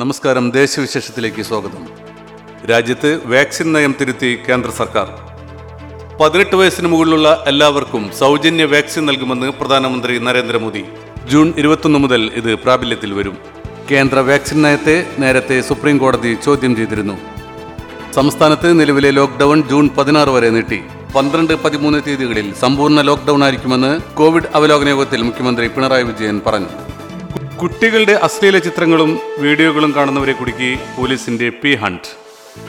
നമസ്കാരം ദേശവിശേഷത്തിലേക്ക് സ്വാഗതം. രാജ്യത്ത് വാക്സിൻ നയം തിരുത്തി കേന്ദ്ര സർക്കാർ. പതിനെട്ട് വയസ്സിന് മുകളിലുള്ള എല്ലാവർക്കും സൗജന്യ വാക്സിൻ നൽകുമെന്ന് പ്രധാനമന്ത്രി നരേന്ദ്രമോദി. ജൂൺ ഇരുപത്തൊന്ന് മുതൽ ഇത് പ്രാബല്യത്തിൽ വരും. കേന്ദ്ര വാക്സിൻ നയത്തെ നേരത്തെ സുപ്രീം കോടതി ചോദ്യം ചെയ്തിരുന്നു. സംസ്ഥാനത്ത് നിലവിലെ ലോക്ക്ഡൌൺ ജൂൺ പതിനാറ് വരെ നീട്ടി. പന്ത്രണ്ട് പതിമൂന്ന് തീയതികളിൽ സമ്പൂർണ ലോക്ക്ഡൌൺ ആയിരിക്കുമെന്ന് കോവിഡ് അവലോകന യോഗത്തിൽ മുഖ്യമന്ത്രി പിണറായി വിജയൻ പറഞ്ഞു. കുട്ടികളുടെ അശ്ലീല ചിത്രങ്ങളും വീഡിയോകളും കാണുന്നവരെ കുടുക്കി പോലീസിന്റെ പി ഹണ്ട്.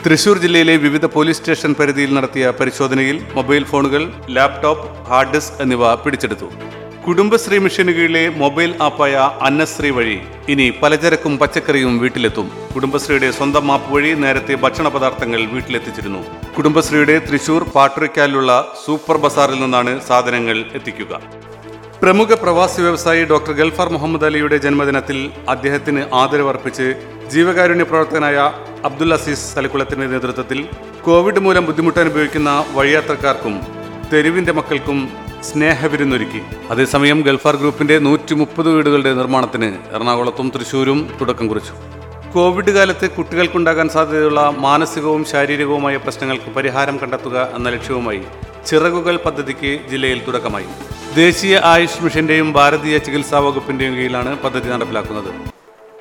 തൃശൂർ ജില്ലയിലെ വിവിധ പോലീസ് സ്റ്റേഷൻ പരിധിയിൽ നടത്തിയ പരിശോധനയിൽ മൊബൈൽ ഫോണുകൾ ലാപ്ടോപ്പ് ഹാർഡ് ഡിസ്ക് എന്നിവ പിടിച്ചെടുത്തു. കുടുംബശ്രീ മിഷന് കീഴിലെ മൊബൈൽ ആപ്പായ അന്നശ്രീ വഴി ഇനി പലചരക്കും പച്ചക്കറിയും വീട്ടിലെത്തും. കുടുംബശ്രീയുടെ സ്വന്തം ആപ്പ് വഴി നേരത്തെ ഭക്ഷണ പദാർത്ഥങ്ങൾ വീട്ടിലെത്തിച്ചിരുന്നു. കുടുംബശ്രീയുടെ തൃശൂർ പാട്ടുറിക്കാലിലുള്ള സൂപ്പർ ബസാറിൽ നിന്നാണ് സാധനങ്ങൾ എത്തിക്കുക. പ്രമുഖ പ്രവാസി വ്യവസായി ഡോക്ടർ ഗൽഫാർ മുഹമ്മദ് അലിയുടെ ജന്മദിനത്തിൽ അദ്ദേഹത്തിന് ആദരവർപ്പിച്ച് ജീവകാരുണ്യ പ്രവർത്തകനായ അബ്ദുൽ അസീസ് തലക്കുളത്തിന്റെ നേതൃത്വത്തിൽ കോവിഡ് മൂലം ബുദ്ധിമുട്ടനുഭവിക്കുന്ന വഴിയാത്രക്കാർക്കും തെരുവിന്റെ മക്കൾക്കും സ്നേഹവിരുന്നൊരുക്കി. അതേസമയം ഗൾഫാർ ഗ്രൂപ്പിന്റെ നൂറ്റി മുപ്പത് വീടുകളുടെ നിർമ്മാണത്തിന് എറണാകുളത്തും തൃശൂരും തുടക്കം കുറിച്ചു. കോവിഡ് കാലത്ത് കുട്ടികൾക്കുണ്ടാകാൻ സാധ്യതയുള്ള മാനസികവും ശാരീരികവുമായ പ്രശ്നങ്ങൾക്ക് പരിഹാരം കണ്ടെത്തുക എന്ന ലക്ഷ്യവുമായി ചിറകുകൾ പദ്ധതിക്ക് ജില്ലയിൽ തുടക്കമായി. ദേശീയ ആയുഷ് മിഷന്റെയും ഭാരതീയ ചികിത്സാ വകുപ്പിന്റെയും കീഴിലാണ് പദ്ധതി നടപ്പിലാക്കുന്നത്.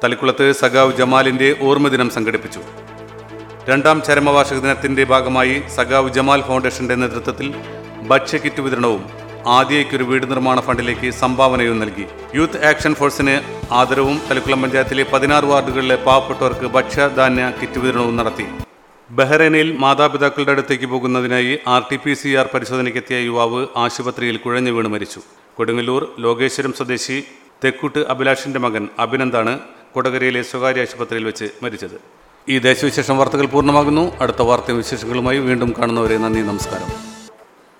തളിക്കുളത്ത് സഖാവ് ജമാലിന്റെ ഓർമ്മദിനം സംഘടിപ്പിച്ചു. രണ്ടാം ചരമവാർഷിക ദിനത്തിന്റെ ഭാഗമായി സഖാവ് ജമാൽ ഫൗണ്ടേഷന്റെ നേതൃത്വത്തിൽ ഭക്ഷ്യക്കിറ്റ് വിതരണവും ആദ്യയ്ക്കൊരു വീട് നിർമ്മാണ ഫണ്ടിലേക്ക് സംഭാവനയും നൽകി. യൂത്ത് ആക്ഷൻ ഫോഴ്സിന് ആദരവും തളിക്കുളം പഞ്ചായത്തിലെ പതിനാറ് വാർഡുകളിലെ പാവപ്പെട്ടവർക്ക് ഭക്ഷ്യധാന്യ കിറ്റ് വിതരണവും നടത്തി. ബഹ്റൈനിൽ മാതാപിതാക്കളുടെ അടുത്തേക്ക് പോകുന്നതിനായി R T P C R പരിശോധനയ്ക്കെത്തിയ യുവാവ് ആശുപത്രിയിൽ കുഴഞ്ഞു വീണ് മരിച്ചു. കൊടുങ്ങല്ലൂർ ലോകേശ്വരം സ്വദേശി തെക്കുട്ട് അഭിലാഷിന്റെ മകൻ അഭിനന്ദാണ് കൊടകരയിലെ സ്വകാര്യ ആശുപത്രിയിൽ വെച്ച് മരിച്ചത്. ഈ ദേശവിശേഷം വാർത്തകൾ പൂർണമാകുന്നു. അടുത്ത വാർത്തയും വിശേഷങ്ങളുമായി വീണ്ടും കാണുന്നവരെ നന്ദി നമസ്കാരം.